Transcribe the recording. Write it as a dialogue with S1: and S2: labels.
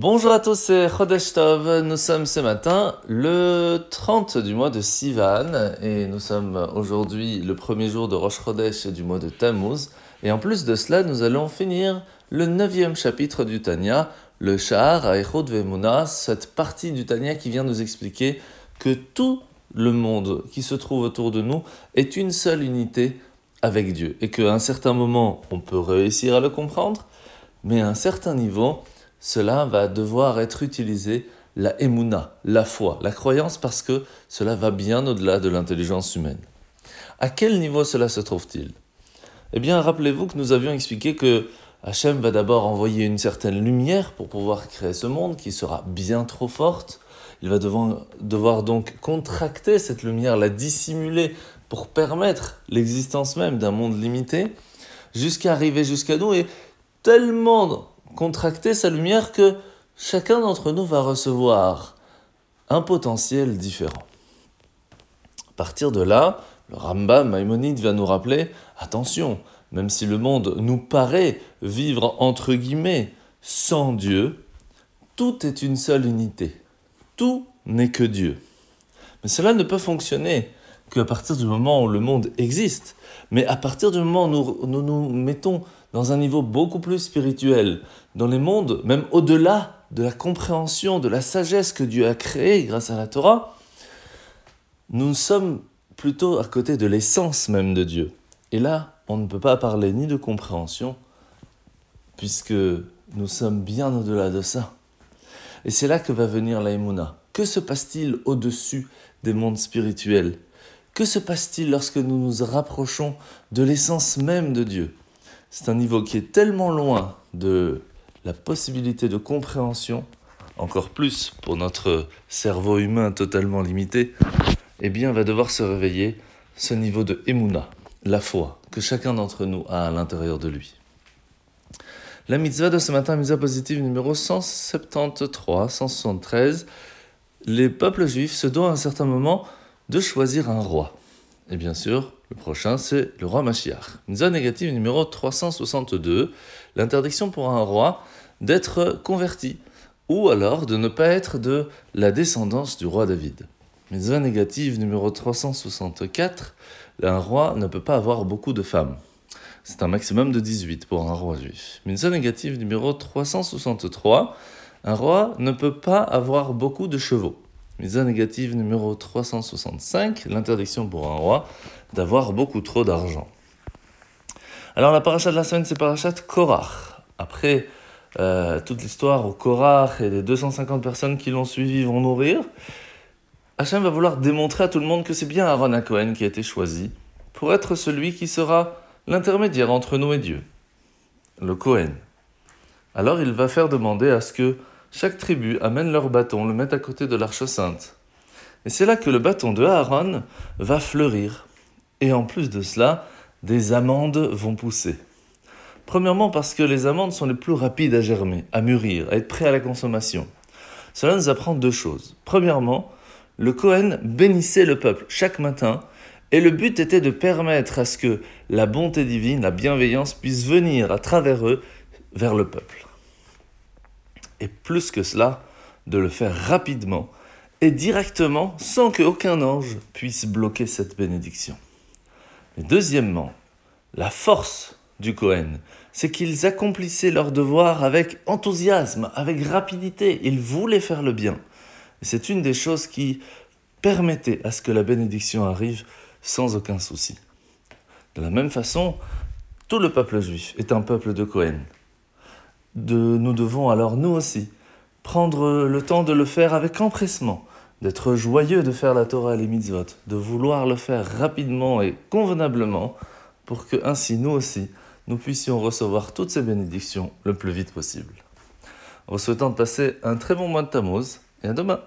S1: Bonjour à tous, c'est Chodesh Tov. Nous sommes ce matin le 30 du mois de Sivan et nous sommes aujourd'hui le premier jour de Rosh Chodesh du mois de Tammuz. Et en plus de cela, nous allons finir le neuvième chapitre du Tanya, le Shahar Aechot Vemuna, cette partie du Tanya qui vient nous expliquer que tout le monde qui se trouve autour de nous est une seule unité avec Dieu et qu'à un certain moment, on peut réussir à le comprendre, mais à un certain niveau, cela va devoir être utilisé la emuna, la foi, la croyance, parce que cela va bien au-delà de l'intelligence humaine. À quel niveau cela se trouve-t-il? Eh bien, rappelez-vous que nous avions expliqué que Hachem va d'abord envoyer une certaine lumière pour pouvoir créer ce monde qui sera bien trop forte. Il va devoir, devoir donc contracter cette lumière, la dissimuler pour permettre l'existence même d'un monde limité, jusqu'à arriver jusqu'à nous et tellement contracter sa lumière que chacun d'entre nous va recevoir un potentiel différent. À partir de là, le Rambam Maïmonide va nous rappeler attention, même si le monde nous paraît vivre entre guillemets sans Dieu, tout est une seule unité. Tout n'est que Dieu. Mais cela ne peut fonctionner qu'à partir du moment où le monde existe. Mais à partir du moment où nous nous, mettons dans un niveau beaucoup plus spirituel, dans les mondes, même au-delà de la compréhension, de la sagesse que Dieu a créée grâce à la Torah, nous sommes plutôt à côté de l'essence même de Dieu. Et là, on ne peut pas parler ni de compréhension, puisque nous sommes bien au-delà de ça. Et c'est là que va venir l'aïmouna. Que se passe-t-il au-dessus des mondes spirituels? Que se passe-t-il lorsque nous nous rapprochons de l'essence même de Dieu? C'est un niveau qui est tellement loin de la possibilité de compréhension, encore plus pour notre cerveau humain totalement limité, eh bien va devoir se réveiller ce niveau de Emouna, la foi, que chacun d'entre nous a à l'intérieur de lui. La mitzvah de ce matin, mitzvah positive numéro 173, 173, les peuples juifs se doivent à un certain moment de choisir un roi. Et bien sûr, le prochain, c'est le roi Mashiach. Mitzvah négative numéro 362, l'interdiction pour un roi d'être converti, ou alors de ne pas être de la descendance du roi David. Mitzvah négative numéro 364, un roi ne peut pas avoir beaucoup de femmes. C'est un maximum de 18 pour un roi juif. Mitzvah négative numéro 363, un roi ne peut pas avoir beaucoup de chevaux. Mitzvah négative numéro 365, l'interdiction pour un roi d'avoir beaucoup trop d'argent. Alors la paracha de la semaine, c'est parachat Korach. Après euh, toute l'histoire au Korach et les 250 personnes qui l'ont suivi vont mourir, Hachem va vouloir démontrer à tout le monde que c'est bien Aaron à Cohen qui a été choisi pour être celui qui sera l'intermédiaire entre nous et Dieu, le Cohen. Alors il va faire demander à ce que chaque tribu amène leur bâton, le mette à côté de l'arche sainte. Et c'est là que le bâton de Aaron va fleurir. Et en plus de cela, des amandes vont pousser. Premièrement parce que les amandes sont les plus rapides à germer, à mûrir, à être prêts à la consommation. Cela nous apprend deux choses. Premièrement, le Cohen bénissait le peuple chaque matin et le but était de permettre à ce que la bonté divine, la bienveillance puisse venir à travers eux vers le peuple. Et plus que cela, de le faire rapidement et directement sans qu'aucun ange puisse bloquer cette bénédiction. Deuxièmement, la force du Cohen, c'est qu'ils accomplissaient leur devoir avec enthousiasme, avec rapidité. Ils voulaient faire le bien. c'est une des choses qui permettait à ce que la bénédiction arrive sans aucun souci. De la même façon, tout le peuple juif est un peuple de Cohen. Nous devons alors, nous aussi, prendre le temps de le faire avec empressement, d'être joyeux de faire la Torah et les mitzvot, de vouloir le faire rapidement et convenablement, pour que ainsi nous aussi, nous puissions recevoir toutes ces bénédictions le plus vite possible. En vous souhaitant de passer un très bon mois de Tammuz et à demain.